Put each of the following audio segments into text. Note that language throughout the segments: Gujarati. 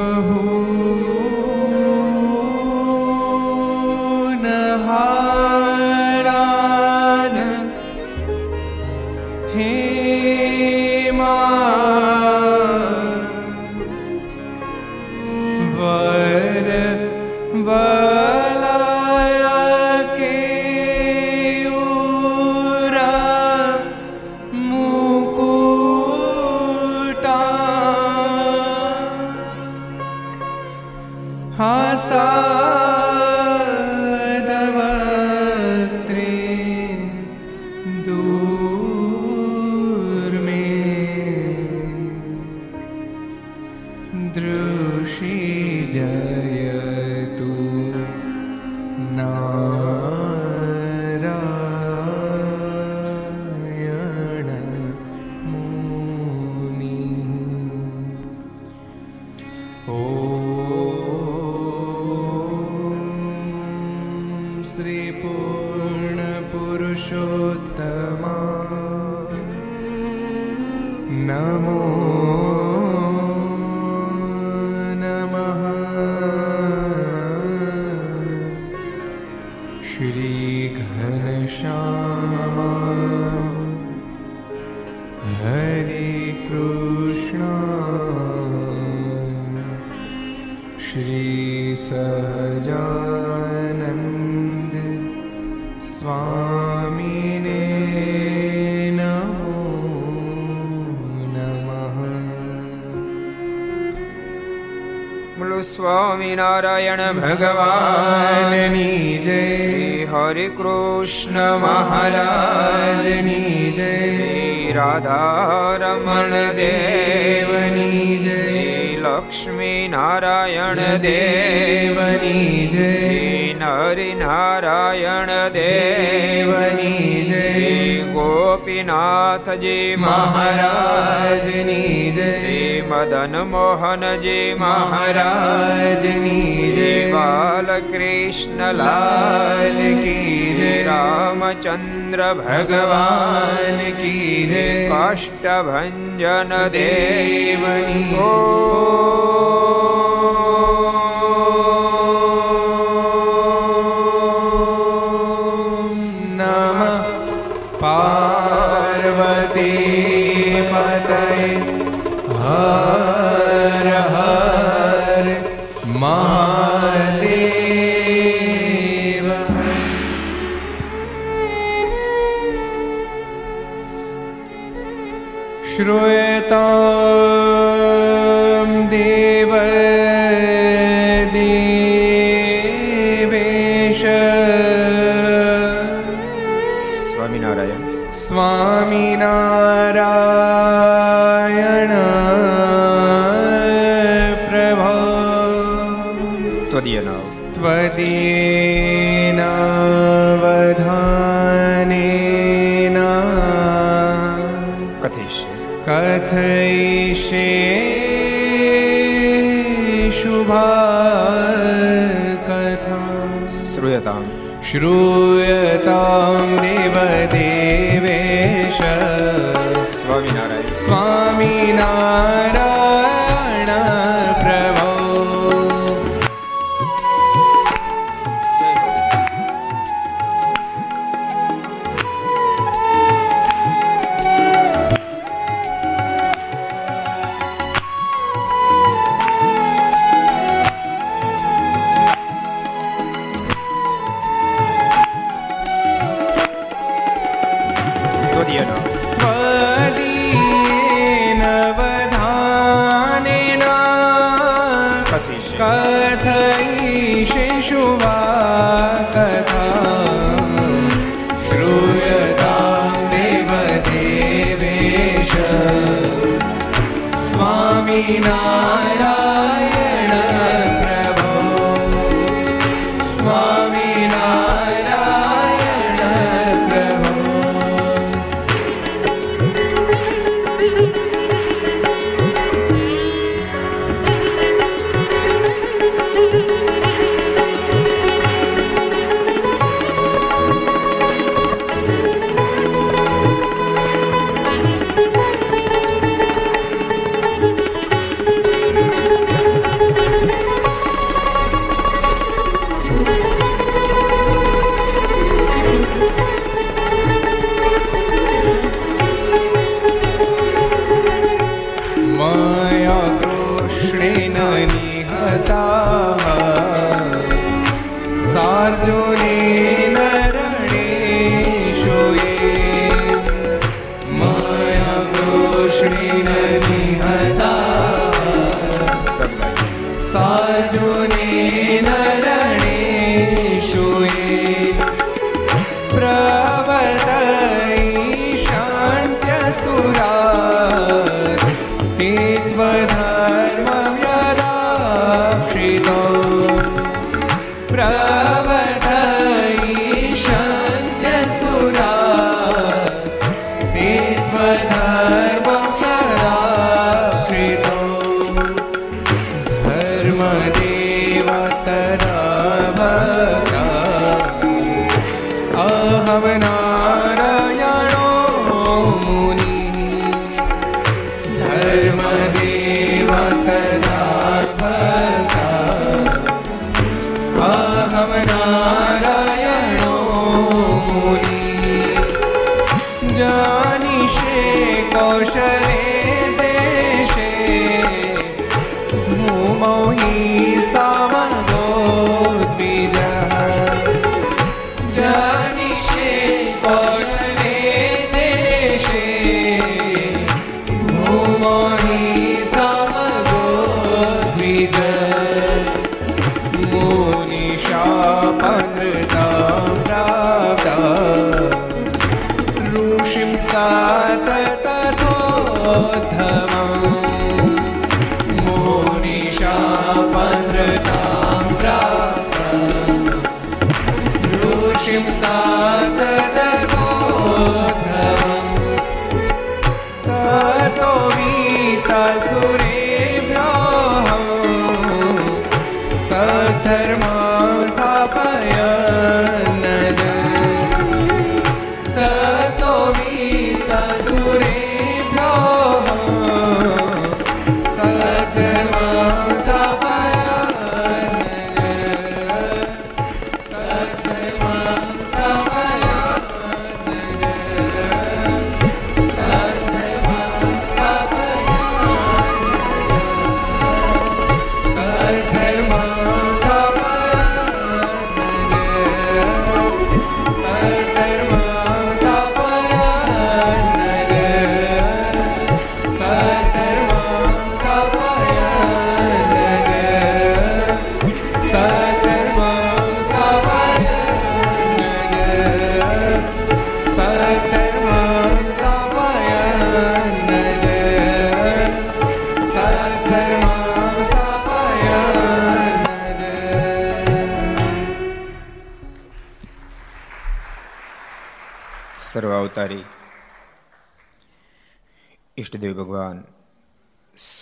Oh. સ્વામિનારાયણ ભગવાનની જય શ્રી હરે કૃષ્ણ મહારાજની જય શ્રી રાધારમણ દેવની જય શ્રી લક્ષ્મી નારાયણ દેવની જય શ્રી નરી નારાયણ દેવની શ્રી ગોપીનાથજી મહારાજની શ્રી મદન મોહનજી મહારાજની શ્રી બાલકૃષ્ણલાલ કી જય. રામચંદ્ર ભગવાન કી જય. કાષ્ટભંજન દેવની. ઓ श्रूयतां देवदेवेश कथयि शिशु वा कथा श्रूयतां देवदेवेश स्वामिनारा Hey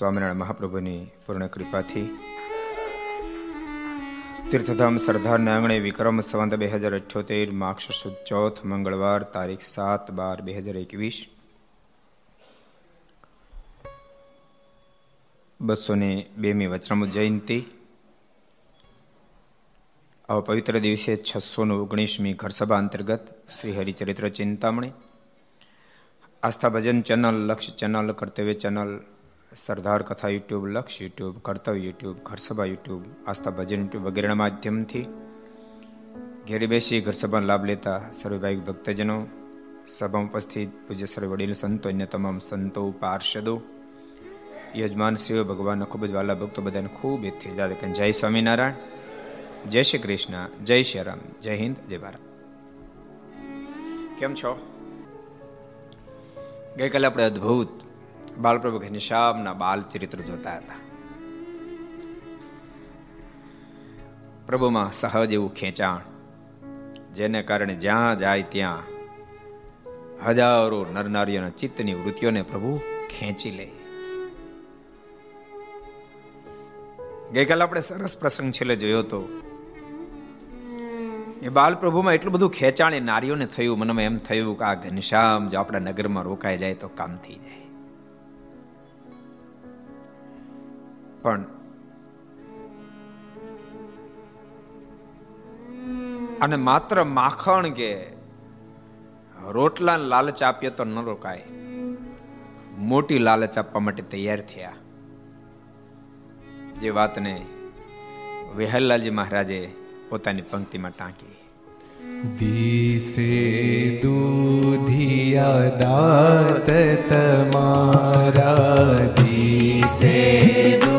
સ્વામિનારાયણ મહાપ્રભુની પૂર્ણ કૃપાથી તીર્થધામ સરદારના આંગણે વિક્રમ સંવંત બે હજાર અઠ્યોતેર માક્ષ સુદ ચોથ મંગળવાર તારીખ સાત બાર બે હજાર એકવીસ બસો ને બેમી વચનામૃત જયંતી આવા પવિત્ર દિવસે છસો ને ઓગણીસમી ઘરસભા અંતર્ગત Shri Haricharitra Chintamani Aastha Bhajan channel Laksh channel Kartavya channel Sardar Katha YouTube, Laksh YouTube, Kartavya YouTube, Gharsabha YouTube, Aastha Bhajan YouTube વગેરેના માધ્યમથી ઘેરી બેસી ઘરસભાનો લાભ લેતા સર્વભાઈ ભક્તજનો, સભા ઉપસ્થિત પૂજ્ય સર્વ વડીલ, સંતો, અન્ય તમામ સંતો, પાર્ષદો, યજમાન શિવ ભગવાનના ખૂબ જ વાલા ભક્તો બધાને ખૂબ એથી જાદ જય સ્વામિનારાયણ. જય શ્રી કૃષ્ણ. જય શ્રી રામ. જય હિન્દ. જય ભારત. કેમ છો? ગઈકાલે આપણે અદ્ભુત બાલપ્રભુ ઘનશ્યામના બાલ ચરિત્ર જોતા હતા. પ્રભુમાં સહજ એવું ખેંચાણ, જેને કારણે જ્યાં જાય ત્યાં હજારો નરનારીઓના ચિત્તની વૃત્તિઓને પ્રભુ ખેંચી લે. ગઈકાલે આપણે સરસ પ્રસંગ છેલ્લે જોયો હતો એ બાલ પ્રભુમાં એટલું બધું ખેંચાણ એ નારીઓને થયું, મનમાં એમ થયું કે આ ઘનશ્યામ જો આપણા નગરમાં રોકાઈ જાય તો કામ થઈ જાય. પણ અને માત્ર માખણ કે રોટલા લાલચ આપીએ તો ન રોકાય. મોટી લાલચ આપવા માટે તૈયાર થયા. જે વાતને વેહલાલજી મહારાજે પોતાની પંક્તિમાં ટાંકી. દિશે દૂધિયા દાત તમારા દિશે દૂધિયા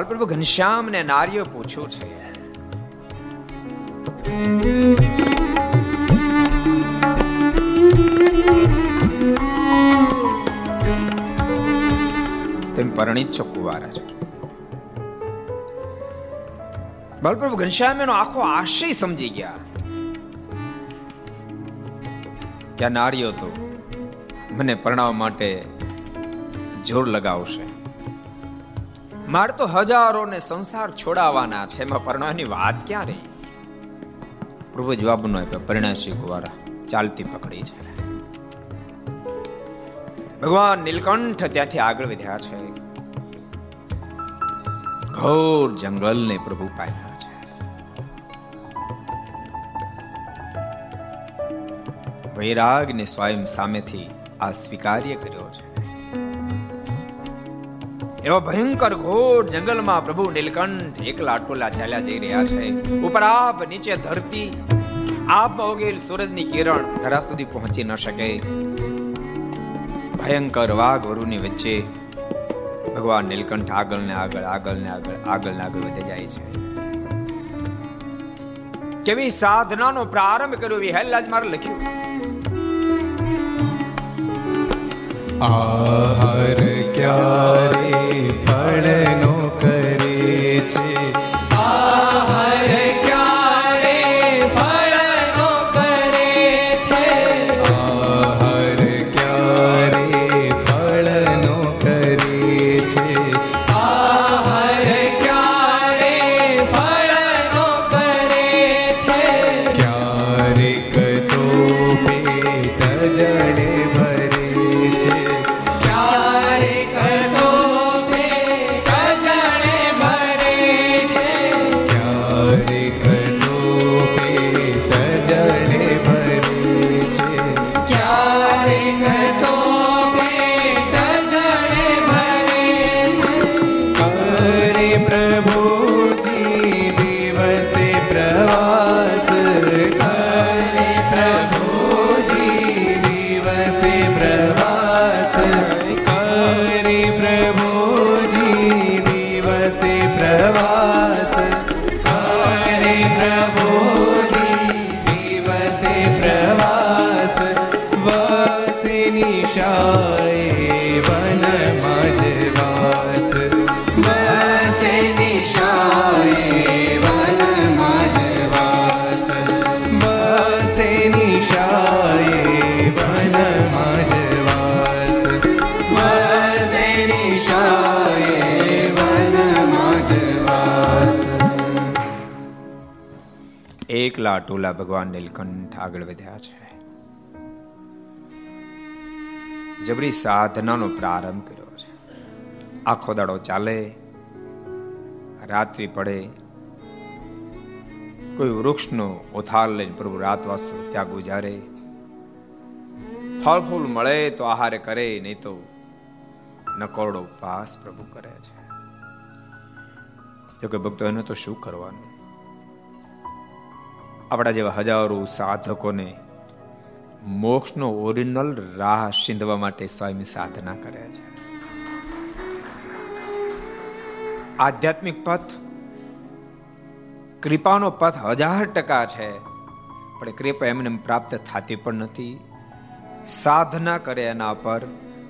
બાલપ્રભુ ઘનશ્યામ ને નાર્ય પૂછ્યું છે. પરણિત છો કુવારા છો. બાલપ્રભુ ઘનશ્યામ એનો આખો આશય સમજી ગયા. ત્યાં નારીઓ તો મને પરણાવવા માટે જોર લગાવશે. મારે તો હજારોને સંસાર છોડાવવાના છે. એમાં પરણવાની વાત ક્યાં રહી? પ્રભુ જવાબ નો આપ્યો પરિણાશી ગુવારા ચાલતી પકડી છે. ભગવાન નીલકંઠ ત્યાંથી આગળ વધ્યા છે. ઘોર જંગલને પ્રભુ પામ્યા છે. વૈરાગને સ્વયં સામેથી આ સ્વીકાર્ય કર્યો છે. એવા ભયંકર ઘોર જંગલમાં પ્રભુ નીલકંઠ એકલા અટોલા ચાલ્યા જઈ રહ્યા છે. ઉપર આપ નીચે ધરતી, આપ ઓગેલ સૂરજની કિરણ ધરા સુધી પહોંચી ન શકે. ભયંકર વાઘ વરુની વચ્ચે ભગવાન નીલકંઠ આગળ ને આગળ આગળ ને આગળ આગળ ને આગળ વધે જાય છે. કેવી સાધનાનો પ્રારંભ કર્યો વિહલ્લાજ મારે લખ્યું. આહાર ક્યારે ફળનો કરે ભગવાન નીલકંઠ આગળ વધ્યા છે. જબરી સાધનાનો પ્રારંભ કર્યો છે. આખો દાડો ચાલે, રાત્રિ પડે, કોઈ વૃક્ષનો ઉથાર લઈને પ્રભુ રાતવાસો ત્યાં ગુજારે. ફળ ફૂલ મળે તો આહાર કરે, નહીં તો નકોરડો ઉપવાસ પ્રભુ કરે છે. જોકે ભક્તો એને તો શું કરવાનું? આપણા જેવા હજારો સાધકોને મોક્ષનો ઓરિજિનલ રાહ સિંધવા માટે સ્વયં સાધના કરે છે. આધ્યાત્મિક પથ કૃપાનો પથ હજાર ટકા છે, પણ કૃપા એમને પ્રાપ્ત થતી પણ નથી. સાધના કરે એના પર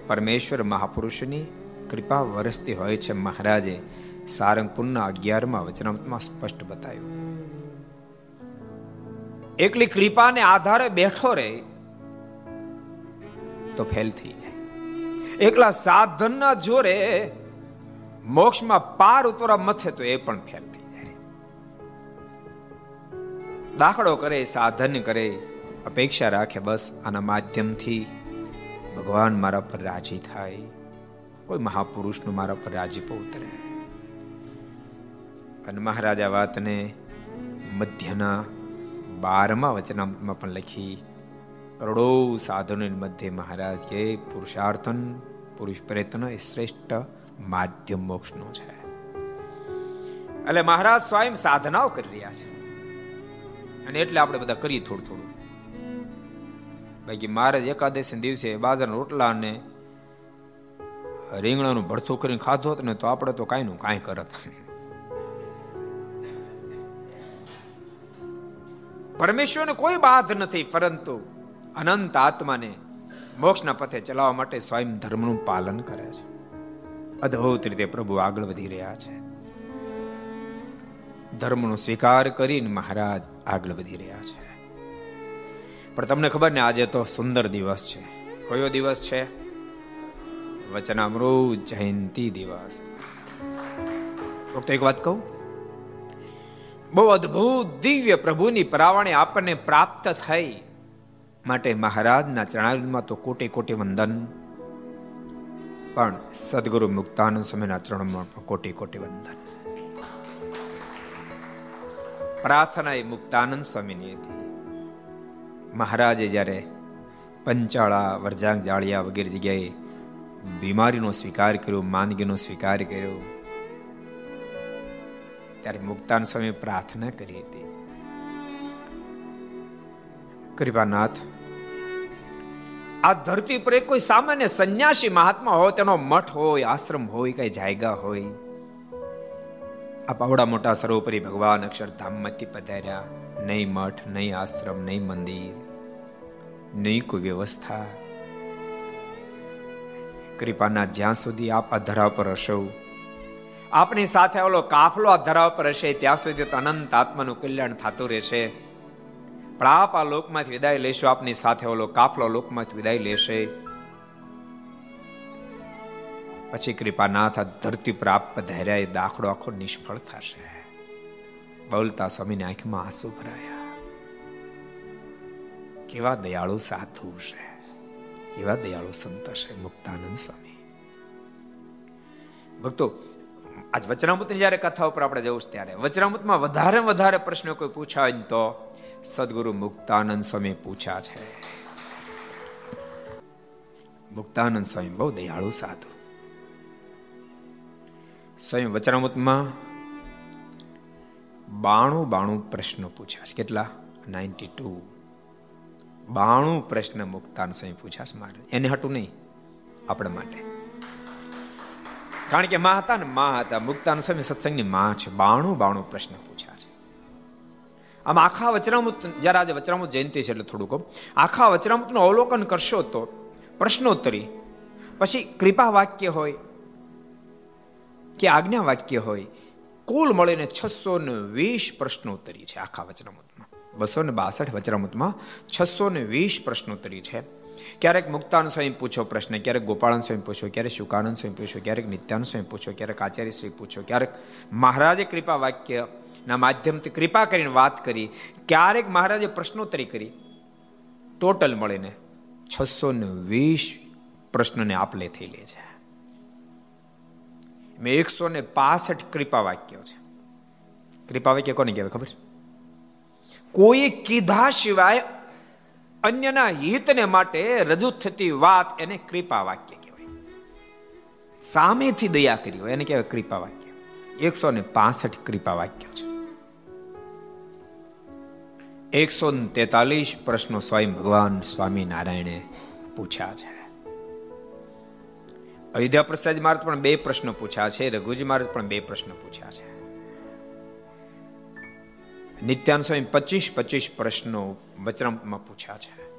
પરમેશ્વર મહાપુરુષની કૃપા વરસતી હોય છે. મહારાજે સારંગપુરના અગિયારમાં વચનામતમાં સ્પષ્ટ બતાવ્યું. એકલી કૃપાને આધારે બેઠો રહે, તો ફેલ થઈ જાય. એકલા સાધનના જોરે મોક્ષમાં પાર ઉતરવા મથે તો એ પણ ફેલ થઈ જાય. દાખલો કરે, સાધન કરે, અપેક્ષા રાખે, બસ આના માધ્યમથી ભગવાન મારા પર રાજી થાય. કોઈ મહાપુરુષનું મારા પર રાજીપો ઉતરે અને મહારાજા વાતને મધ્યના બારમા વચનામાં પણ લખી, કરોડો સાધનો મધ્ય મહારાજ કે પુરુષાર્થન, પુરુષ પ્રયત્ન એ શ્રેષ્ઠ માધ્યમ મોક્ષનો છે. એટલે મહારાજ સ્વયં સાધનાઓ કરી રહ્યા છે. અને એટલે આપણે બધા કરીએ થોડું થોડું. બાકી મહારાજ એકાદશી દિવસે બાજરાના રોટલા અને રીંગણાનું ભડથું કરીને ખાધો ને તો આપણે તો કાંઈ નું કાંઈ કરત. પરમેશ્વરને કોઈ બાધ નથી, પરંતુ અનંત આત્માને મોક્ષના પથે ચલાવવા માટે સ્વયં ધર્મનું પાલન કરે છે. અદ્ભુત રીતે પ્રભુ આગળ વધી રહ્યા છે. ધર્મનો સ્વીકાર કરીને મહારાજ આગળ વધી રહ્યા છે. પણ તમને ખબર ને, આજે તો સુંદર દિવસ છે. કયો દિવસ છે? વચનામૃત જયંતિ દિવસ. એક વાત કહું? બહુ અદ્ભુત દિવ્ય પ્રભુની પરાવણે આપણને પ્રાપ્ત થઈ. માટે મહારાજના ચરણામાં તો કોટી કોટે વંદન. પણ સદગુરુ મુક્તાનંદ સ્વામીના ચરણમાં પણ કોટી કોટે વંદન. પ્રાર્થના એ મુક્તાનંદ સ્વામીની હતી. મહારાજે જ્યારે પંચાળા, વરજાંગ, જાળિયા વગેરે જગ્યાએ બીમારીનો સ્વીકાર કર્યો, માંદગીનો સ્વીકાર કર્યો ત્યારે મુક્તાન સ્વામી પ્રાર્થના કરી હતી. કૃપાનાથ, આ ધરતી પર કોઈ સામાન્ય સંન્યાસી મહાત્મા હોય, તેનો મઠ હોય, આશ્રમ હોય, કઈ જાયગા હોય. આ પાવડા મોટા સરોપરી ભગવાન અક્ષરધામમાંથી પધાર્યા. નહીં મઠ, નહીં આશ્રમ, નહીં મંદિર, નહીં કોઈ વ્યવસ્થા. કૃપાના જ્યાં સુધી આપ આ ધરા પર હશો આપની સાથે ઓલો કાફલો આ ધરા પર હશે, ત્યાં સુધી તો અનંત આત્માનું કલ્યાણ થતું રહેશે. પણ આપ આ લોકમાંથી વિદાય લેશો, આપની સાથે ઓલો કાફલો લોકમાંથી વિદાય લેશે. પછી કૃપાનાથ આ ધરતી પર આપ પધાર્યા એ દાખલો આખો નિષ્ફળ થશે. બોલતા સ્વામીની આંખમાં આંસુ ભરાયા. કેવા દયાળુ સાધુ છે. કેવા દયાળુ સંત છે, મુક્તાનંદ સ્વામી. ભક્તો આજ વચનામૃતની જયારે કથા ઉપર આપણે જવું ત્યારે, વચનામૃતમાં વધારે વધારે પ્રશ્નો કોઈ પૂછાય તો સદગુરુ મુક્તાનંદ સ્વામી પૂછ્યા છે. મુક્તાનંદ સ્વામી બહુ દયાળુ સાધુ. સ્વયં વચનામૃતમાં બાણું બાણું પ્રશ્નો પૂછ્યા છે. કેટલા? Ninety two. બાણું પ્રશ્ન મુક્તાન સ્વામી પૂછ્યા છે મારે. એને હટું નહીં. આપણા માટે. કારણ કે મા હતા ને, મા હતા. મુક્તાન સ્વામી સત્સંગની મા છે. બાણું બાણું પ્રશ્ન પૂછ્યા છે. આમ આખા વચરામૃત જ્યારે આજે વચરામૃત જયંતિ છે એટલે થોડુંક આખા વચનામૃતનું અવલોકન કરશો તો પ્રશ્નોત્તરી. પછી કૃપા વાક્ય હોય કે આજ્ઞા વાક્ય હોય, કુલ મળીને છસો ને વીસ પ્રશ્નોત્તરી છે આખા વચનામૃતમાં. બસો ને બાસઠ વચનામૃતમાં છસો ને વીસ પ્રશ્નોત્તરી છે. ક્યારેક મુક્તાન સ્વયં પૂછો પ્રશ્ન, ક્યારેક ગોપાળન સ્વયં પૂછો, ક્યારેક શુકાનંદ સ્વયં પૂછો, ક્યારેક નિત્યાનંદ સ્વયં પૂછો, ક્યારેક આચાર્ય શ્રી પૂછો, ક્યારેક મહારાજે કૃપા વાક્ય ના માધ્યમથી કૃપા કરીને વાત કરી, ક્યારેક મહારાજે પ્રશ્નોત્તરી કરી. ટોટલ મળીને છસો ને વીસ પ્રશ્નોને આપલે થઈ લે છે. મેં એકસો ને પાસઠ કૃપા વાક્યો છે. કૃપા વાક્ય કોને કહેવાય ખબર? કોઈ કીધા સિવાય અન્યના હિતને માટે રજૂ થતી વાત એને કૃપા વાક્ય કહેવાય. સામેથી દયા કરી હોય એને કહેવાય કૃપા વાક્ય એકસો ને પાસઠ કૃપા વાક્ય છે. એકસો તેતાલીસ પ્રશ્નો સ્વયં ભગવાન સ્વામિનારાયણે પૂછ્યા છે. અયોધ્યા પ્રસાદ મહારાજ પણ બે પ્રશ્નો પૂછ્યા છે, રઘુજી મહારાજ પણ બે પ્રશ્નો પૂછ્યા છે. નિત્યાન સ્વામી પચીસ પચીસ પ્રશ્નો વચરામાં પૂછ્યા છે.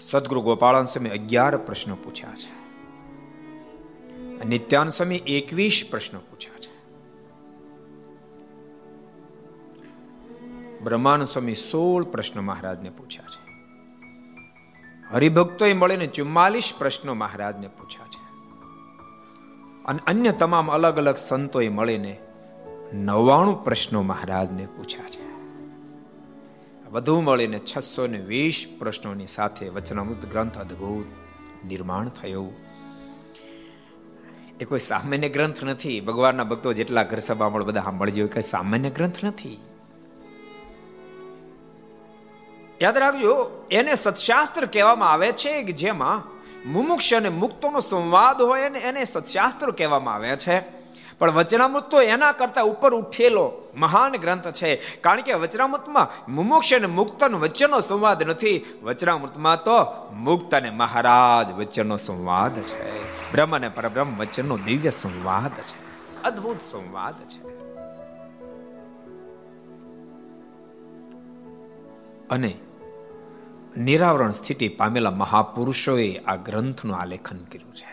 સદગુરુ ગોપાળન સ્વામી અગિયાર પ્રશ્નો પૂછ્યા છે. નિત્યાન સ્વામી એકવીસ પ્રશ્નો પૂછ્યા છે. બ્રહ્માન સ્વામી સોળ પ્રશ્નો મહારાજને પૂછ્યા છે. હરિભક્તોએ મળીને ચુમ્માલીસ પ્રશ્નો મહારાજને પૂછ્યા છે. અને અન્ય તમામ અલગ અલગ સંતોએ મળીને નવ્વાણું પ્રશ્નો મહારાજને પૂછ્યા છે. વધુ મળીને છસો ને વીસ પ્રશ્નોની સાથે વચનામૃત ગ્રંથ અદ્ભુત નિર્માણ થયું. એ કોઈ સામાન્ય ગ્રંથ નથી. ભગવાનના ભક્તો જેટલા ઘર સભા બધા સાંભળજો કે સામાન્ય ગ્રંથ નથી. યાદ રાખજો, એને સત્શાસ્ત્ર કહેવામાં આવે છે કે જેમાં મુમુક્ષ અને મુક્તોનો સંવાદ હોય ને એને સત્શાસ્ત્ર કહેવામાં આવે છે. પણ વચનામૃત તો એના કરતા ઉપર ઉઠેલો મહાન ગ્રંથ છે. કારણ કે વચનામૃતમાં મુમુક્ષ અને મુક્તન વચ્ચેનો સંવાદ નથી. વચનામૃતમાં તો મુક્ત અને મહારાજ વચ્ચેનો સંવાદ છે. બ્રહ્મ અને પરબ્રહ્મ વચ્ચેનો દિવ્ય સંવાદ છે. અદ્ભુત સંવાદ છે. અને નિરાવરણ સ્થિતિ પામેલા મહાપુરુષોએ આ ગ્રંથનું આલેખન કર્યું છે.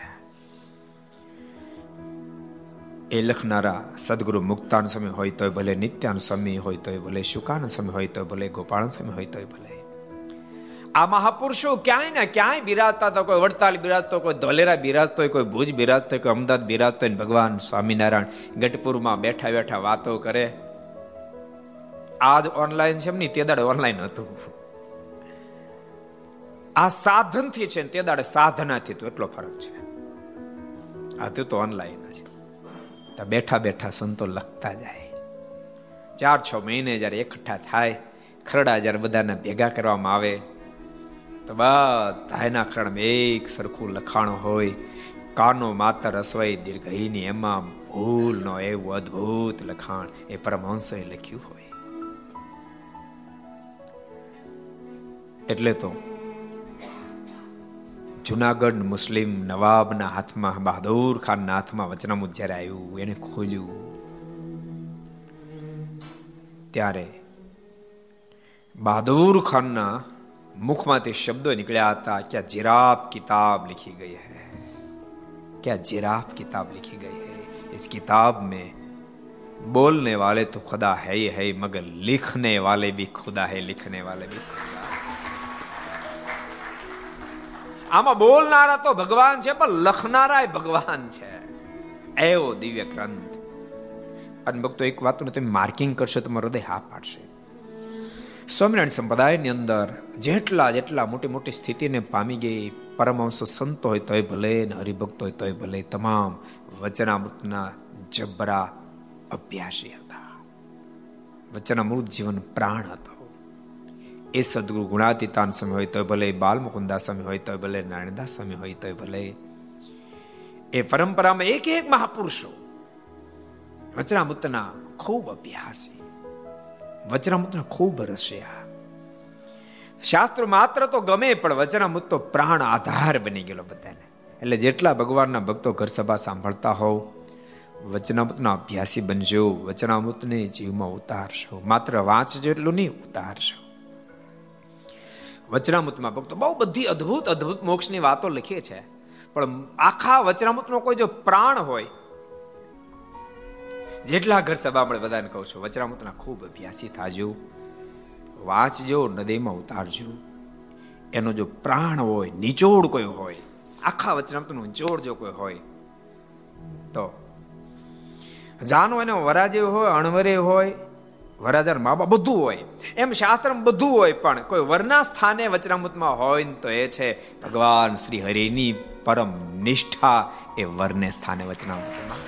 એ લખનારા સદગુરુ મુક્તાન સ્વામી હોય તોય ભલે, નિત્યાન સ્વામી હોય તોય ભલે, શુકાન સ્વામી હોય તોય ભલે, ગોપાલ સ્વામી હોય તોય ભલે. આ મહાપુરુષો ક્યાંય ને ક્યાંય બિરાજતા તો કોઈ વડતાલ બિરાજતો, કોઈ ધોલેરા બિરાજતો હોય, કોઈ ભુજ બિરાજતો કોઈ અમદાવાદ બિરાજતો ભગવાન સ્વામિનારાયણ ગઢપુરમાં બેઠા બેઠા વાતો કરે. આજ ઓનલાઈન છે એમની તે દાડે ઓનલાઈન હતું. આ સાધનથી છે ને તે દાડે સાધનાથી તો એટલો ફરક છે. આ તો ઓનલાઈન છે બેઠા બેઠા સંતો લખતા જાય. ચાર છ મહિને જ્યારે એકઠા થાય, ખરડા જ્યારે બધાને ભેગા કરવામાં આવે, તો બધાના ખરડામાં એક સરખું લખાણ હોય, કાનો માતર અસવાઈ દીર્ઘહીની એમાં ભૂલ નો એવું અદ્ભુત લખાણ. એ પરમહંસએ લખ્યું હોય. એટલે તો જુનાગઢ મુસ્લિમ નવાબના હાથમાં બહાદુર ખાનના હાથમાં વચનામુત જ્યારે આવ્યું એને ખોલ્યું ત્યારે બહાદુર ખાનના મુખમાંથી શબ્દો નીકળ્યા હતા કે जिराब किताब लिखी गई है क्या जिराब किताब लिखी गई है इस किताब में बोलने वाले तो खुदा है ही है मगर लिखने वाले भी खुदा है लिखने वाले भी આમાં બોલનારા તો ભગવાન છે, પણ લખનારા ભગવાન છે. એવો દિવ્ય ગ્રંથ. અને ભક્તો, એક વાતનું તમે માર્કિંગ કરશો તમારું હૃદય હા પાડશે. સ્વામિનારાયણ સંપ્રદાયની અંદર જેટલા જેટલા મોટી મોટી સ્થિતિને પામી ગઈ, પરમહંસ સંતો હોય તોય ભલે ને હરિભક્તો હોય તોય ભલે, તમામ વચનામૃતના જબરા અભ્યાસી હતા. વચનામૃત જીવન પ્રાણ હતો. એ સદગુરુ ગુણાતીતાન સ્વામી હોય તોય ભલે બાલ મુકુંદા સ્વામી હોય તો ભલે નારાયણદાસ સ્વામી હોય તોય ભલે. એ પરંપરામાં એક એક મહાપુરુષો વચનામૃતના ખૂબ અભ્યાસી. વચનામૃતના ખૂબ રસ્યા. શાસ્ત્રો માત્ર તો ગમે પણ વચનામૃત તો પ્રાણ આધાર બની ગયેલો બધાને. એટલે જેટલા ભગવાનના ભક્તો ઘર સભા સાંભળતા હોવ વચનામૃતના અભ્યાસી બનજો વચનામૃતને જીવમાં ઉતારશો, માત્ર વાંચજો એટલું નહીં, ઉતારશો. વચનામૃતમાં ભક્તો બહુ બધી અદ્ભુત અદ્ભુત મોક્ષની વાતો લખી છે. પણ આખા વચનામૃતનો કોઈ જો પ્રાણ હોય, જેટલા ઘર સભા આપણે બધાને કહું છું, વચનામૃતના ખૂબ અભ્યાસી થાજો. વાંચજો, નદીમાં ઉતારજો. એનો જો પ્રાણ હોય, નિચોડ કોઈ હોય, આખા વચનામૃતનું નિચોડ જો કોઈ હોય, તો જાનો એનો વરાજે હોય, અણવરે હોય વરાજાર મા બાપ બધું હોય. એમ શાસ્ત્રમાં બધું હોય, પણ કોઈ વરના સ્થાને વચનામૃતમાં હોય ને તો એ છે, ભગવાન શ્રી હરિની પરમ નિષ્ઠા એ વરને સ્થાને વચનામૃતમાં.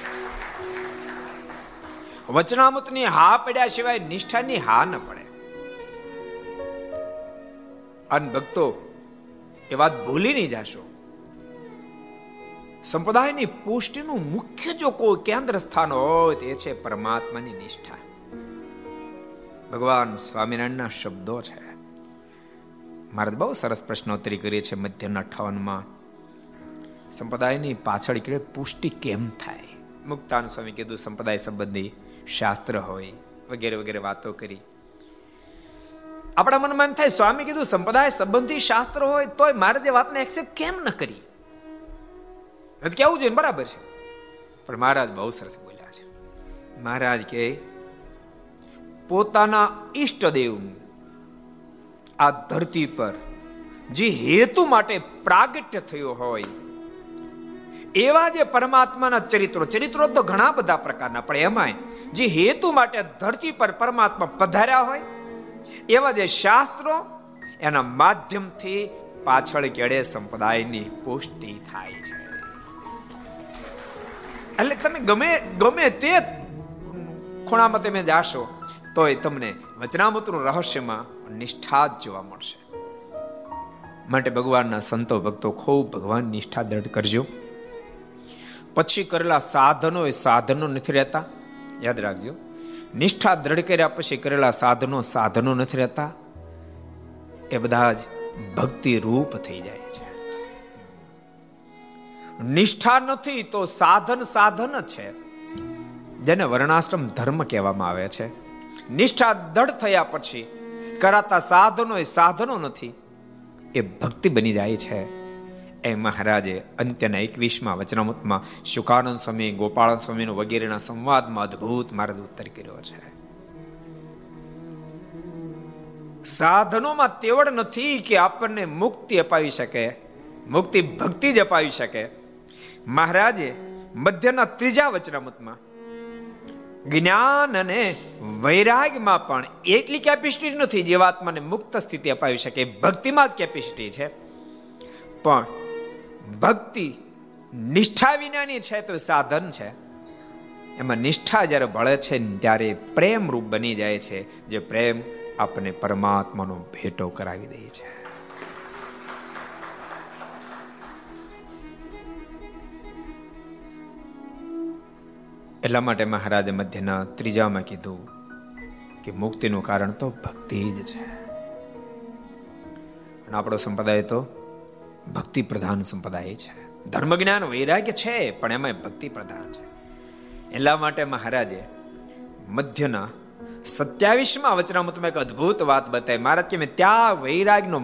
વચનામૃતની હા પડ્યા સિવાય નિષ્ઠાની હા ન પડે. અન ભક્તો, એ વાત ભૂલી નહીં જાશો. સંપ્રદાયની પુષ્ટિનું મુખ્ય જો કોઈ કેન્દ્ર સ્થાન હોય તે છે પરમાત્માની નિષ્ઠા. ભગવાન સ્વામિનારાયણના શબ્દો છે. મારે બહુ સરસ પ્રશ્નોત્તરી કરી છે મધ્યના અઠાવનમાં. સંપ્રદાયની પાછળ કે પુષ્ટિ કેમ થાય? મુક્તાન સ્વામી કીધું, સંપ્રદાય સંબંધી શાસ્ત્ર હોય, વગેરે વગેરે વાતો કરી. આપણા મનમાં એમ થાય, સ્વામી કીધું, સંપ્રદાય સંબંધી શાસ્ત્ર હોય તોય મારે તે વાતને એક્સેપ્ટ કેમ ન કરી? કેવું જોઈએ બરાબર છે. પણ મહારાજ બહુ સરસ બોલ્યા છે. મહારાજ કે પોતાના ઈષ્ટદેવનું આ ધરતી પર જે હેતુ માટે પ્રાગટ્ય થયો હોય, એવા જે પરમાત્માના ચરિત્રો ચરિત્રો તો ઘણા બધા પ્રકારના, પણ એમાંય જે હેતુ માટે ધરતી પર પરમાત્મા પધાર્યા હોય, એવા જે શાસ્ત્રો એના માધ્યમથી પાછળ કેળે સંપ્રદાયની પુષ્ટિ થાય છે. એટલે તમે ગમે ગમે તે ખૂણામાં તમે જાશો તોય તમને વચનામૃતનું રહસ્યમાં નિષ્ઠા જ જોવા મળશે. માટે ભગવાનના સંતો ભક્તો ખૂબ ભગવાન નિષ્ઠા દ્રઢ કરજો. પછી કરેલા સાધનો એ સાધનો નથી રહેતા. યાદ રાખજો. નિષ્ઠા દ્રઢ કર્યા પછી કરેલા સાધનો સાધનો નથી રહેતા. એ બધા જ ભક્તિ રૂપ થઈ જાય છે. નિષ્ઠા નથી તો સાધન સાધન છે. જેને વર્ણાશ્રમ ધર્મ કહેવામાં આવે છે. નિષ્ઠા દઢ થયા પછી કરાતા સાધનો એ સાધનો નથી. એ ભક્તિ બની જાય છે. એ મહારાજે અંત્યના એકવીસમાં વચનામૃતમાં શુકાનંદ સ્વામી ગોપાલ સ્વામી વગેરેના સંવાદમાં અદભુત મહારાજ ઉત્તર કર્યો છે. સાધનોમાં તેવડ નથી કે આપણને મુક્તિ અપાવી શકે, મુક્તિ ભક્તિ જ અપાવી શકે. મહારાજે મધ્યના ત્રીજા વચનામૃતમાં જ્ઞાન અને વૈરાગ્યમાં પણ એટલી કેપેસિટી નથી જીવાત્માને મુક્ત સ્થિતિ અપાવી શકે. ભક્તિમાં જ કેપેસિટી છે. પણ ભક્તિ નિષ્ઠા વિનાની છે તો સાધન છે. એમાં નિષ્ઠા જ્યારે ભળે છે ત્યારે પ્રેમ રૂપ બની જાય છે. જે પ્રેમ આપણને પરમાત્માનો ભેટો કરાવી દે છે. એટલા માટે મહારાજે મધ્યના ત્રીજામાં કીધું કે મુક્તિનું કારણ તો ભક્તિ જ છે. અને આપણો સંપ્રદાય તો ભક્તિ પ્રધાન સંપ્રદાય છે. ધર્મ જ્ઞાન વૈરાગ્ય છે, પણ એમાં ભક્તિ પ્રધાન છે. એટલા માટે મહારાજે મધ્યના સત્યાવીસમાં વચનામૃતમાં એક અદ્ભુત વાત બતાવી. મહારાજ કે મેં ત્યાં વૈરાગનો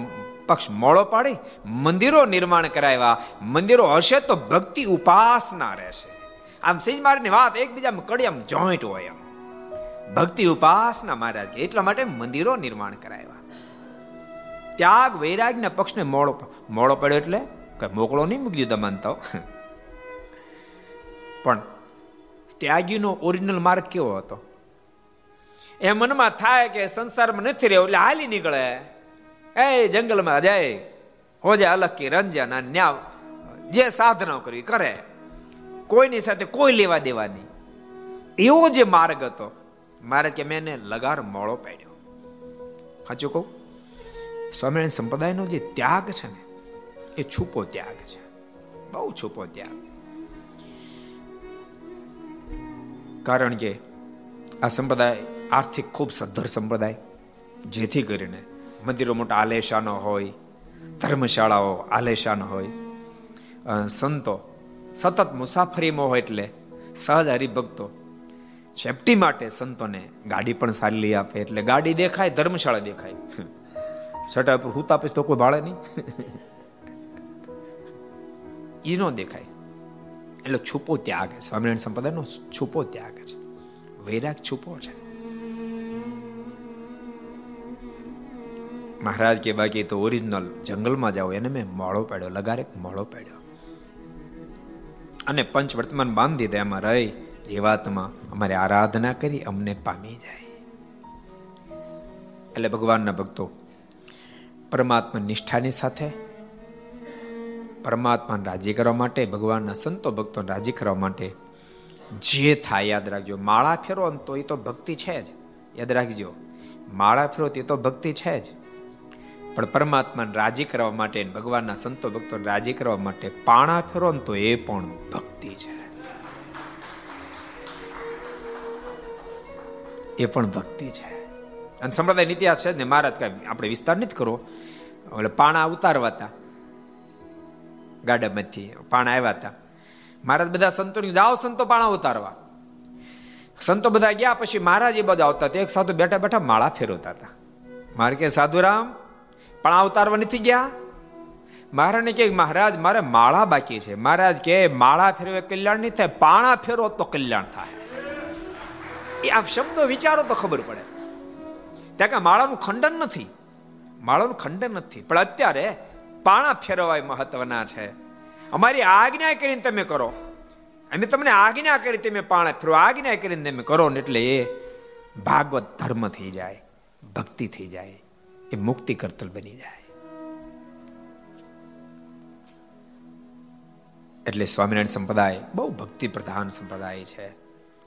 પક્ષ મોડો પાડી, મંદિરો નિર્માણ કરાવ્યા. મંદિરો હશે તો ભક્તિ ઉપાસના રહેશે. આમ સિંહમારની વાત એકબીજામાં કડી આમ જોઈન્ટ હોય એમ. ભક્તિ ઉપાસના મહારાજ કે એટલા માટે મંદિરો નિર્માણ કરાવ્યા. ત્યાગ વૈરાગના પક્ષને મોડો મોડો પડ્યો એટલે કઈ મોકળો નહીં મૂકી દીધો માનતા પણ ત્યાગીનો ઓરિજિનલ માર્ગ કેવો હતો? એ મનમાં થાય કે સંસારમાં નથી રહ્યો એટલે હાલી નીકળે. એ જંગલમાં જાય, હોજે અલગ રંજન ન્યા જે સાધનો કરવી, કરે. કોઈની સાથે કોઈ લેવા દેવાની. એવો જે માર્ગ હતો, મારે કે મેં એને લગાર મોળો પાડ્યો. સાચું કહું? સ્વામિનારાયણ સંપ્રદાયનો જે ત્યાગ છે ને, એ છુપો ત્યાગ છે. બહુ છુપો ત્યાગ. કારણ કે આ સંપ્રદાય આર્થિક ખૂબ સદ્ધર સંપ્રદાય, જેથી કરીને મંદિરો મોટા આલેશાનો હોય, ધર્મશાળાઓ આલેશાનો હોય સંતો સતત મુસાફરીમાં હોય એટલે સહજ હરિભક્તો સેફટી માટે સંતોને ગાડી પણ સારી લઈ આપે. એટલે ગાડી દેખાય, ધર્મશાળા દેખાય. સટા પર હું તાપીશ તો કોઈ ભાળે નહીં. ઈ નો દેખાય. એટલે છુપો ત્યાગ છે. સ્વામિનારાયણ સંપ્રદાયનો છુપો ત્યાગ છે. વૈરાગ છુપો છે. મહારાજ કે બાકી તો ઓરિજિનલ જંગલમાં જાઓ, એને મેં મોળો પાડ્યો લગારે મોળો પાડ્યો. અને પંચ વર્તમાન બાંધી દે એમાં રહી. જીવાતમાં અમારે આરાધના કરી, અમને પામી જાય. એટલે ભગવાનના ભક્તો, પરમાત્મા નિષ્ઠાની સાથે, પરમાત્માને રાજી કરવા માટે, ભગવાનના સંતો ભક્તોને રાજી કરવા માટે જે થાય યાદ રાખજો. માળા ફેરો ને તો એ તો ભક્તિ છે જ. યાદ રાખજો. માળા ફેરો તે તો ભક્તિ છે જ. પણ પરમાત્માને રાજી કરવા માટે ભગવાનના સંતો ભક્તો રાજી કરવા માટે પાણા ફેરો તો એ પણ ભક્તિ છે. એ પણ ભક્તિ છે. અને સંપ્રદાય ઇતિહાસ છે ને મહારાજ કાંઈ આપણે વિસ્તાર નથી કરો એટલે પાણા ઉતારવા હતા. ગાડામાંથી પાણા આવ્યા હતા. મહારાજ બધા સંતો જાઓ સંતો પાણા ઉતારવા. સંતો બધા ગયા, પછી મહારાજ એ બધા આવતા એક સાધુ બેઠા બેઠા માળા ફેરવતા હતા. મારે કે, સાધુરામ પાણા ઉતારવા નથી ગયા? મહારાજને કે મહારાજ, મારે માળા બાકી છે. મહારાજ કે માળા ફેરવે કલ્યાણ નહીં થાય, પાણા ફેરવો તો કલ્યાણ થાય. એ આ શબ્દો વિચારો તો ખબર પડે. ત્યાં કે માળાનું ખંડન નથી. માળાનું ખંડન નથી. પણ અત્યારે પાણા ફેરવાય મહત્વના છે. અમારી આજ્ઞા કરીને તમે કરો. અમે તમને આજ્ઞા કરી તમે પાણા ફેરવો. આજ્ઞા કરીને તમે કરો ને એટલે એ ભાગવત ધર્મ થઈ જાય, ભક્તિ થઈ જાય. એ મુક્તિ કરતલ બની જાય. એટલે સ્વામિનારાયણ સંપ્રદાય બહુ ભક્તિ પ્રધાન સંપ્રદાય છે.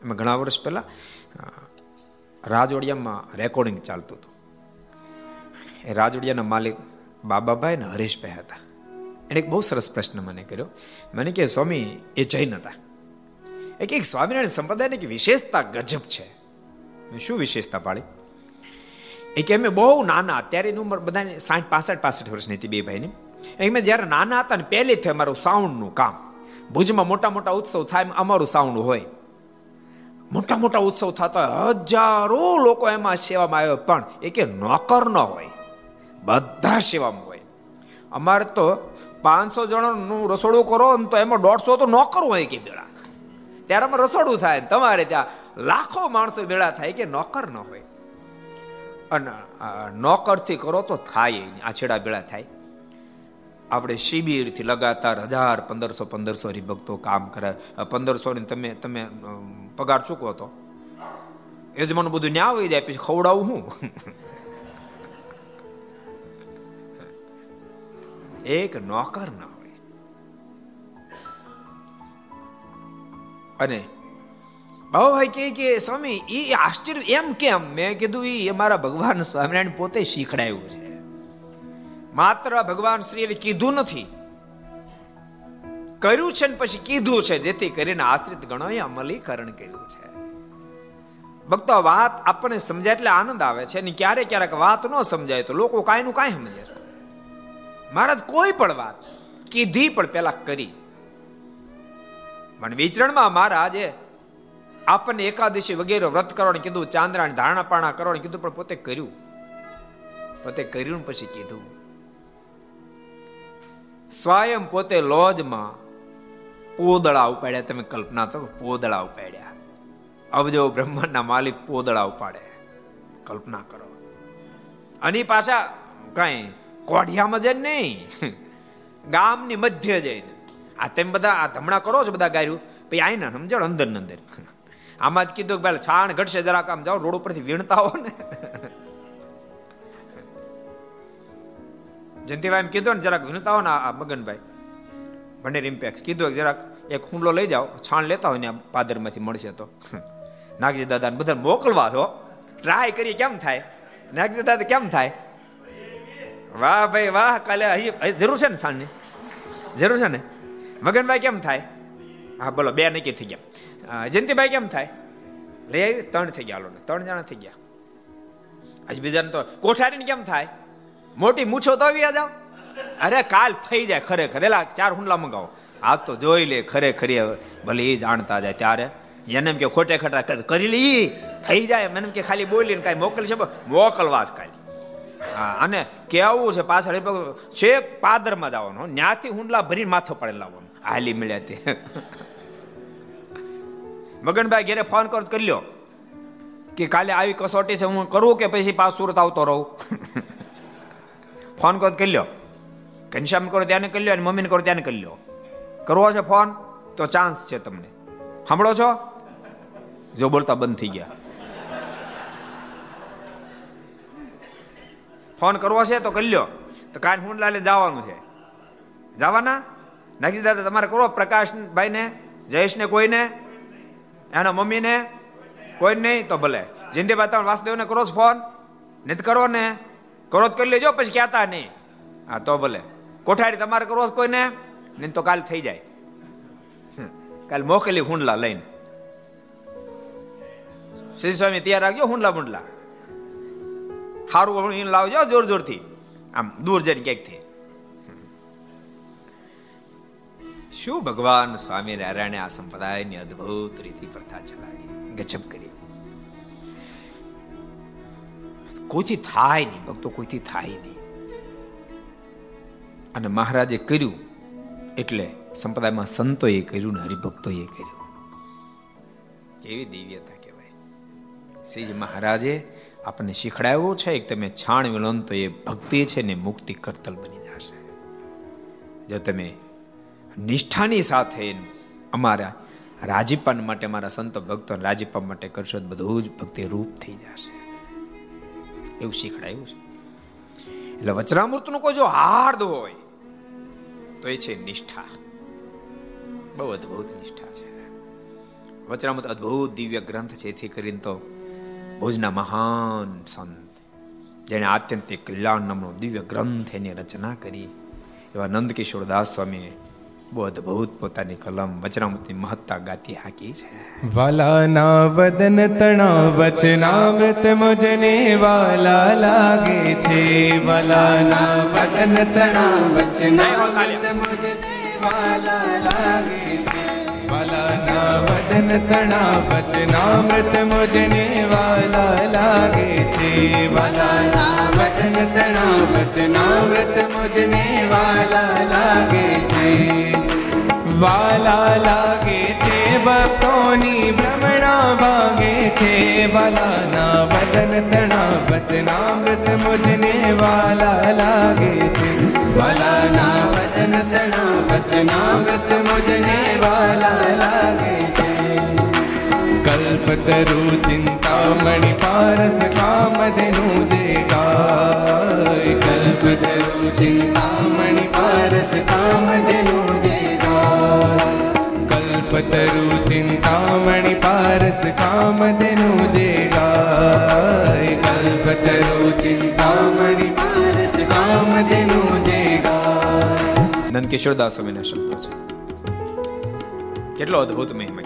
એમાં ઘણા વર્ષ પહેલા રાજોડિયામાં રેકોર્ડિંગ ચાલતું હતું. એ રાજોડિયાના માલિક બાબાભાઈ ને હરીશભાઈ હતા. એને એક બહુ સરસ પ્રશ્ન મને કર્યો. મને કે, સ્વામી, એ જૈન હતા. એક એક સ્વામિનારાયણ સંપ્રદાયની એક વિશેષતા ગજબ છે. શું વિશેષતા પાડી? એ કે અમે બહુ નાના અત્યારે એની ઉંમર બધાને સાઠ, પાસઠ પાસઠ વર્ષની હતી બે ભાઈની. અમે જ્યારે નાના હતા ને પહેલેથી અમારું સાઉન્ડનું કામ. ભુજમાં મોટા મોટા ઉત્સવ થાય અમારું સાઉન્ડ હોય. મોટા મોટા ઉત્સવ થતા હજારો લોકો એમાં સેવામાં આવ્યો. પણ એ કે નોકર ન હોય. બધા સેવામાં હોય. અમારે તો પાંચસો જણનું રસોડું કરો ને તો એમાં દોઢસો તો નોકર હોય કે બેડા ત્યારે અમારે રસોડું થાય તમારે ત્યાં લાખો માણસો બેડા થાય કે નોકર ન હોય. અને નોકરથી કરો તો થાય આ છેડા ભેળા થાય. આપણે શિબિરથી લગાતાર હજાર પંદરસો પંદરસો હરિભક્તો કામ કરે. પંદરસો ને તમે તમે પગાર ચૂકવો તો. યજમાન બધું ન્યા આવી જાય, પછી ખવડાવું હું? એક નોકર ના હોય. અને ભાઈ કે કે, સ્વામી એ આશ્ચર્ય, એમ કેમ? મેં કીધું એ અમારા ભગવાન સ્વામિનારાયણ પોતે શીખડાયું છે. માત્ર ભગવાન શ્રીએ કીધું નથી. કર્યું છે ને પછી કીધું છે, જેથી કરીને આશ્રિત ગણોએ અમલીકરણ કર્યું છે. ભક્તો, વાત આપણને સમજાય એટલે આનંદ આવે છે ને ક્યારેક ક્યારેક વાત ન સમજાય તો લોકો કાંઈ નું કાંઈ સમજે છે. મહારાજ, કોઈ પણ વાત કીધી પણ પેલા કરી. પણ વિચરણમાં મહારાજે આપણને એકાદશી વગેરે વ્રત કરવાનું કીધું, ચાંદ્રાણ ધારણા પાણા કરવાનું કીધું, પણ પોતે કર્યું. પોતે કર્યું પછી કીધું. સ્વયં પોતે લોજમાં પોદળા ઉપાડ્યા. તમે કલ્પના તો પોદળા ઉપાડ્યા. અવજો બ્રહ્માંડના માલિક પોદળા ઉપાડે. કલ્પના કરો. અને પાછા કઈ કોઢિયામાં જઈને નહીં, ગામની મધ્ય જઈને. આ તેમ બધા આ ધમણા કરો છો બધા ગાયું પછી આઈને સમજણ અંદર અંદર. આમાં જ કીધું કે ભાઈ છાણ ઘટશે જરાક આમ જાઓ, રોડ ઉપરથી વીણતા હો ને. જયંતિભાઈ એમ કીધું ને, જરાક વીણતા હો ને આ મગનભાઈ. ભંડેર ઇમ્પેક્સ કીધું કે જરાક એક હુંડલો લઈ જાઓ, છાણ લેતા હોય ને પાદરમાંથી મળશે તો. નાગજી દાદાને બધા મોકલવા છો ટ્રાય કરીએ, કેમ થાય? નાગજી દાદા, કેમ થાય? વાહ ભાઈ, વાહ, કાલે જરૂર છે ને છાણની? જરૂર છે ને? મગનભાઈ, કેમ થાય? હા, બોલો, બે નક્કી થઈ ગયા. જયંતિભાઈ કેમ થાય? લઈ આવી? ત્રણ થઈ ગયા લોને ત્રણ જણા થઈ ગયા. હજી બીજાને તો કોઠારીને કેમ થાય? મોટી મૂછો તો આવી જાવ અરે કાલ થઈ જાય ખરેખર. એલા, ચાર હુંડલા મંગાવો. આ તો જોઈ લે ખરેખરી ભલે એ જાણતા જાય ત્યારે. એને એમ કે ખોટે ખટા કરી લઈ થઈ જાય એમ. કે ખાલી બોલીને કાંઈ મોકલશે મોકલવા જ ખાલી હા, અને કેવું છે પાછળ છેક પાદરમાં જવાનું ન્યાથી હુંડલા ભરીને માથો પડે લાવવાનું હાલી મળ્યા તે. મગનભાઈ ઘેરે ફોન કરો કરી લ્યો કે કાલે આવી કસોટી છે, હું કરું કે પછી પાસ સુરત આવતો રહું? ફોન કરો કરી લ્યો ઘનશ્યામ કરો ત્યાં કરી લ્યો અને મમ્મીને કરો ત્યાં કરી લ્યો કરવો છે ફોન તો ચાન્સ છે તમને. સાંભળો છો? જો બોલતા બંધ થઈ ગયા. ફોન કરવો છે તો કરી લ્યો તો કાન હુંડલાલે જવાનું છે. જવાના? નાગજી દાદા તમારે કરો પ્રકાશભાઈને, જયેશને કોઈને? એના મમ્મીને કોઈ નહીં તો ભલે. જિંદી બાતા વાસુદેવને કરો ફોન? નથી કરો ને? કરો કરી લેજો, પછી કહેતા નહીં. હા, તો ભલે. કોઠારી તમારે કરવો કોઈને? નહીં તો કાલ થઈ જાય. કાલ મોકલી હુંડલા લઈને. શ્રી સ્વામી તૈયાર રાખજો હુંડલા મુંડલા સારું લાવજો, જોર જોરથી. આમ દૂર જઈને ક્યાંકથી. શું ભગવાન સ્વામી નારાયણે આ સંપ્રદાયની અદ્ભુત રીતિ પ્રથા ચલાવી. ગજબ કરી. કોઈથી થાય નહીં, ભક્તો કોઈથી થાય નહીં. અને મહારાજે કર્યું એટલે સંપ્રદાયમાં સંતોએ કર્યું ને હરિભક્તોએ કર્યું. કેવી દિવ્યતા કહેવાય. શ્રીજી મહારાજે આપણને શીખડાવ્યો છે કે તમે છાણ વિલોન તો એ ભક્તિ છે ને મુક્તિ કરતલ બની જશે. જો તમે નિષ્ઠાની સાથે અમારા રાજીપાન માટે મારા સંતો ભક્તો રાજીપા માટે કરશો બધું જ ભક્તિ રૂપ થઈ જશે. એવું શીખડાયું છે. એટલે વચનામૃતનું કોઈ જો હાર્દ હોય, તો એ છે નિષ્ઠા. બહુ અદ્ભુત નિષ્ઠા છે. વચનામૃત અદ્ભુત દિવ્ય ગ્રંથ છે. એથી કરીને તો ભુજના મહાન સંત, જેણે આત્યંતિક કલ્યાણ નામનો દિવ્ય ગ્રંથ એની રચના કરી. એવા નંદકિશોર દાસ સ્વામીએ બહુ અદભુત પોતાની કલમ વચનામૃતની મહત્તા ગાતી હાકી છે. વાલાના વદન તણા વચનામૃત મજને વાલા લાગે છે. વાલાના વદન તણા વચનામૃત મજને વાલા લાગે વદન તણા વચનામૃત મોજને વાલા લાગે છે વાલાના વદન તણા વચનામૃત મોજને વાલા લાગે છે વાલા લાગે છે, ભક્તોની ભ્રમણા ભાગે છે. વાલાના વદન તણા વચનામૃત મુજને વાલા લાગે છે. વાલાના વદન તણા વચનામૃત મુજને વાલા લાગે છે. કલ્પતરુ ચિંતામણિ પારસ કામધેનુ જે ગાય. કલ્પતરુ ચિંતામણિ પારસ કામધેનુ કલ્પતરુ ચિંતામણિ પારસ કામધેનુ જે ગાય. કલ્પતરુ ચિંતામણિ પારસ કામધેનુ જે ગાય. નંદ કિશોરદાસ સ્વામીના શબ્દો છે. કેટલો અદ્ભુત મહિમા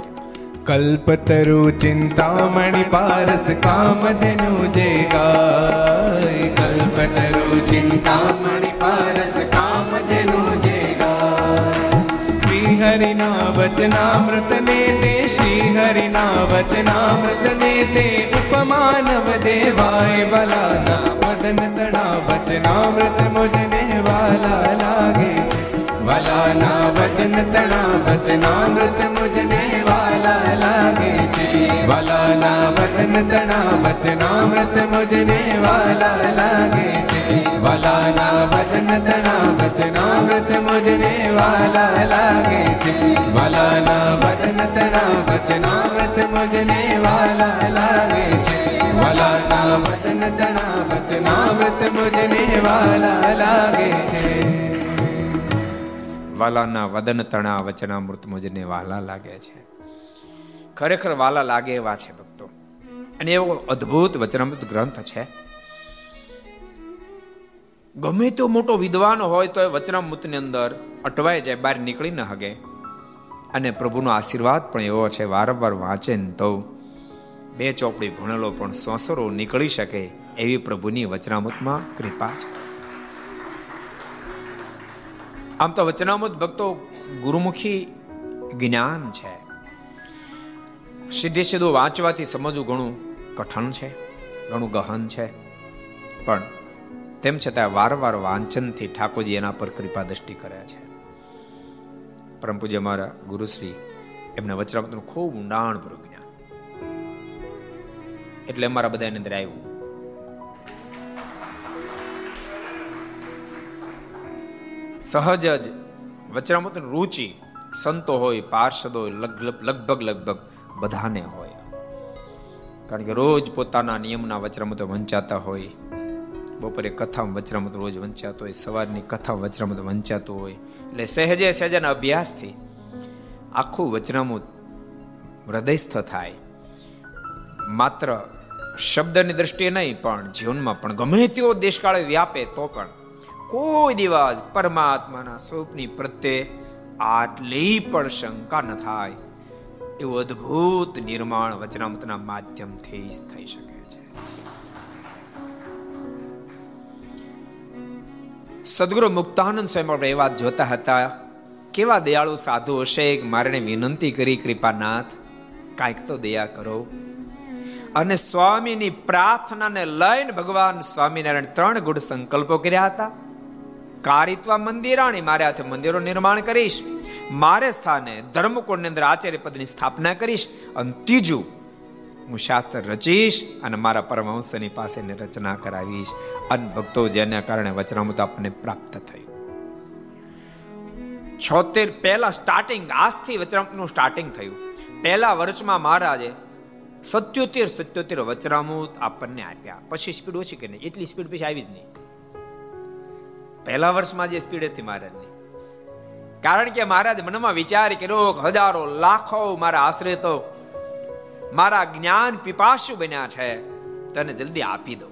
કલ્પતરુ ચિંતામણિ પારસ કામધેનુ જે ગાય. કલ્પતરુ ચિંતામણિ પારસ કામધેનુ હરિના વચનામૃત ને તે શ્રી હરિના વચનામૃત ને તે ઉપમાનવ દેવાય વલાના મદન તણા વચનામૃત મુજને વાલા લાગે છે વાલાના વચન તણા વચનામૃત મુજને વાલા લાગે છે. વાલાના વચન તણા વચનામૃત મુજને વાલા લાગે છે. વાલાના વચન તણા વચનામૃત મુજને વાલા લાગે છે. વાલાના વચન તણા વચનામૃત મુજને વાલા લાગે છે. વાલાના વચન તણા વચનામૃત મુજને વાલા લાગે છે. વાલાના વદન તણા વચનામૃત મુજને વાલા લાગે છે. ખરેખર વાલા લાગે એવા છે ભક્તો. અને એવો અદ્ભુત વચનામૃત ગ્રંથ છે. ગમે તો મોટો વિદ્વાન હોય તો એ વચનામૃતની અંદર અટવાઈ જાય, બહાર નીકળી ન હગે. અને પ્રભુનો આશીર્વાદ પણ એવો છે, વારંવાર વાંચે ને તો બે ચોપડી ભણેલો પણ સોસરો નીકળી શકે એવી પ્રભુની વચનામૃતમાં કૃપા છે. આમ તો વચનામૃત ભક્તો ગુરુમુખી જ્ઞાન છે. સીધે સીધું વાંચવાથી સમજવું ઘણું કઠણ છે, ઘણું ગહન છે. પણ તેમ છતાં વારંવાર વાંચનથી ઠાકોરજી એના પર કૃપા દ્રષ્ટિ કરે છે. પરમ પૂજ્ય મારા ગુરુશ્રી, એમના વચનામૃતનું ખૂબ ઊંડાણપૂર્વક જ્ઞાન. એટલે અમારા બધાની અંદર આવ્યું સહજ જ વચનામૃતની રુચિ સંતો હોય, પાર્ષદો લગભગ લગભગ બધાને હોય. કારણ કે રોજ પોતાના નિયમના વચનામૃતો વંચાતા હોય, બપોરે કથામાં વચનામૃત રોજ વંચાતો હોય, સવારની કથા વચનામૃત વંચાતું હોય, એટલે સહેજે સહેજાના અભ્યાસથી આખું વચનામૃત હૃદયસ્થ થાય. માત્ર શબ્દની દ્રષ્ટિએ નહીં, પણ જીવનમાં પણ ગમે તેવો દેશકાળે વ્યાપે તો પણ કોઈ દિવસ પરમાત્માના સ્વરૂપની પ્રત્યે આટલી પણ શંકા ન થાય. એવું અદ્ભુત નિર્માણ વચનામતના માધ્યમથી જ થઈ શકે છે. સદગુરુ મુક્તાનંદ સ્વયં આપણે એ વાત જોતા હતા, કેવા દયાળુ સાધુ હશે મારે વિનંતી કરી, કૃપાનાથ? કાંઈક તો દયા કરો. અને સ્વામીની પ્રાર્થનાને લઈને ભગવાન સ્વામિનારાયણ ત્રણ ગુડ સંકલ્પો કર્યા હતા. કારિત્વા મંદિરાણી મારે હાથે મંદિરો નિર્માણ કરીશ. મારે સ્થાને ધર્મકુંડની અંદર આચાર્ય પદની સ્થાપના કરીશ. અને ત્રીજું, હું શાસ્ત્ર રચીશ અને મારા પરમહંસની પાસેની રચના કરાવીશ. અને ભક્તો જેના કારણે વચનામૃત આપણને પ્રાપ્ત થયું. છોતેર પહેલા સ્ટાર્ટિંગ આજથી વચનામૃતનું સ્ટાર્ટિંગ થયું. પહેલા વર્ષમાં મહારાજે સત્યોતેર સત્યોતેર વચનામૃત આપણને આપ્યા. પછી સ્પીડ ઓછી કે નહીં? એટલી સ્પીડ પછી આવી જ નહીં. પહેલા વર્ષમાં જે સ્પીડ હતી મહારાજની. કારણ કે મહારાજ મનમાં વિચાર કર્યો હજારો લાખો મારા આશરે તો મારા જ્ઞાન પીપાસુ બન્યા છે, તને જલ્દી આપી દઉં.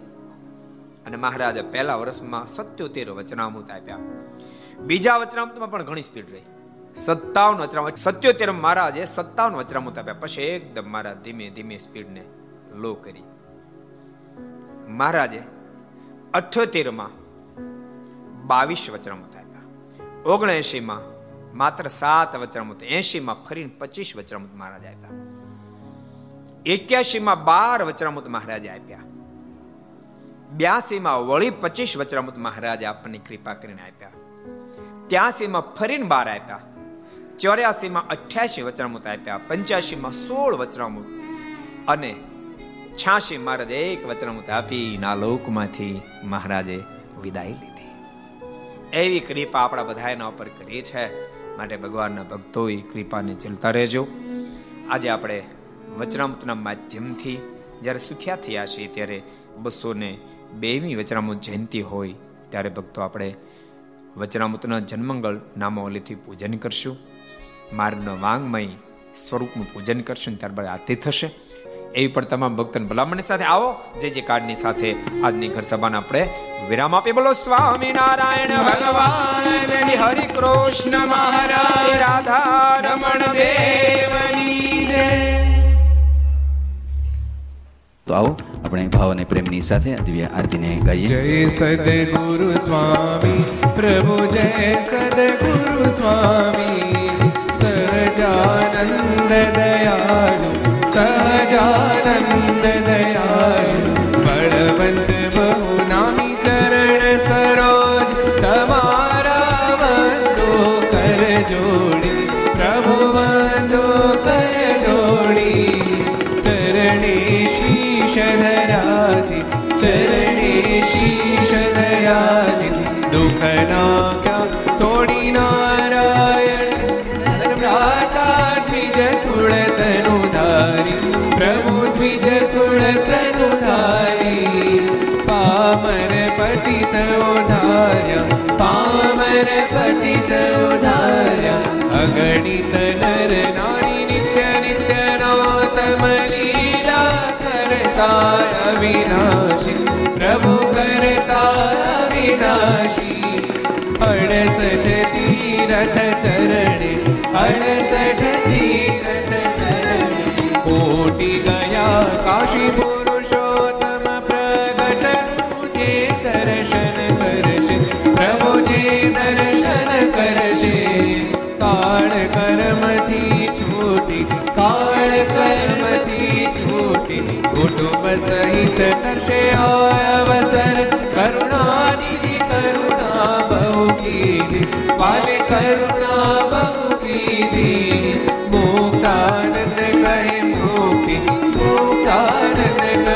અને મહારાજે પહેલા વર્ષમાં સત્યોતેર વચનામૃત આપ્યા. બીજા વચનામૃતમાં પણ ઘણી સ્પીડ રહી. સત્તાવન વચરામૃત સત્યોતેર મહારાજે સત્તાવન વચરામૃત આપ્યા. પછી એકદમ મારા ધીમે ધીમે સ્પીડને લો કરી. મહારાજે અઠ્યોતેરમાં બાવીસ વચરામૃત આપ્યા. ઓગણએસી માં માત્ર સાત વચરામૃત એસી માં ફરીને પચીસ વચરામૃત મહારાજ આપ્યા. એક્યાસી માં બાર વચરામૃત મહારાજે આપ્યા. બ્યાસી માં વળી પચીસ વચરામૃત મહારાજે આપણને કૃપા કરીને આપ્યા. ત્યાસી માં ફરીને બાર આપ્યા. ચોર્યાસી માં અઠ્યાસી વચરામૃત આપ્યા. પંચ્યાસી માં સોળ વચરામૃત અને છ્યાસી મહારાજ એક વચનામૃત આપી ના લોકમાંથી મહારાજે વિદાય લીધી. એવી કૃપા આપણા બધા એના ઉપર કરી છે. માટે ભગવાનના ભક્તો એ કૃપાને ચલતા રહેજો. આજે આપણે વચનામૃતના માધ્યમથી જ્યારે સુખ્યા થયા છીએ ત્યારે બસો ને બેમી વચનામૃત જયંતિ હોય ત્યારે ભક્તો આપણે વચનામૃતના જન્મંગળ નામાવલીથી પૂજન કરશું. માર્ગનો વાંગમય સ્વરૂપનું પૂજન કરશું ત્યારબાદ આરતી થશે. એવી પણ તમામ ભક્તન ભલામણની સાથે આવો. જે જે કાર્ડની સાથે આજની ઘર સભાને આપણે વિરામ આપી બોલો સ્વામી નારાયણ ભગવાન શ્રી હરિ કૃષ્ણ મહારાજ શ્રી રાધા રમણ દેવની તો આવો આપણે ભાવ અને પ્રેમની સાથે દિવ્ય આરતીને ગાઈએ. જય સદગુરુ સ્વામી પ્રભુ જય સદગુરુ સ્વામી સજાનંદ દયાળુ સજાનંદ દયાળુ બળવંત બહુ નામી ચરણ સરોજ તમારા વંદો કર જોડી પ્રભુ વંદો કર જોડી ચરણે શીશ ધરાતી ચરણે શીશ ધરાતી દુઃખ ના તોડી નારાયણ ભ્રાતા દ્વિજ કુળ તનુ ધારી, પ્રભુ દ્વિજ કુળ તનુ ધારી, પામર પતિત ઉધાર્યા, પામર પતિત ઉધાર્યા, અગણિત નર નારી નિત્ય નિત્ય નાતમ લીલા કરતા અવિનાશી, પ્રભુ કરતા અવિનાશી. અડસઠ તીરથ ચરણે, અડસઠ તીરથ કોટી ગયા. કાશી પુરુષોત્તમ પ્રગટનું જે દર્શન કરશે. પ્રભુ જે દર્શન કરશે. કાળ કર્મથી છૂટી, કાળ કર્મથી છૂટી. કુટુંબ સહિત કરશે અવસર. કરુણાનિધિ કરુણા બહુ કીધી પાલે કરુણા બહુ કીધી મુક્તાનંદ કહે મુક્તિ મુક્તાનંદ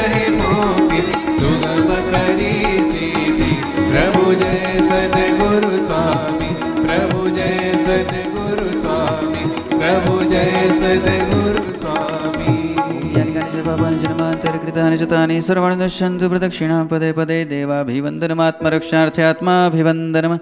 કહે મુક્તિ સુગમ કરી સીધી પ્રભુ જય સદગુરુ સ્વામી પ્રભુ જય સદગુરુ સ્વામી પ્રભુ જય સદગુરુ સ્વામી યાની કાની ચ પાપાની જન્માંતરકૃતાની ચ તાની સર્વાણિ નશ્યન્તુ પ્રદક્ષિણાં પદે પદે દેવાભિવંદનમાત્મરક્ષાર્થે આત્માભિવંદનમ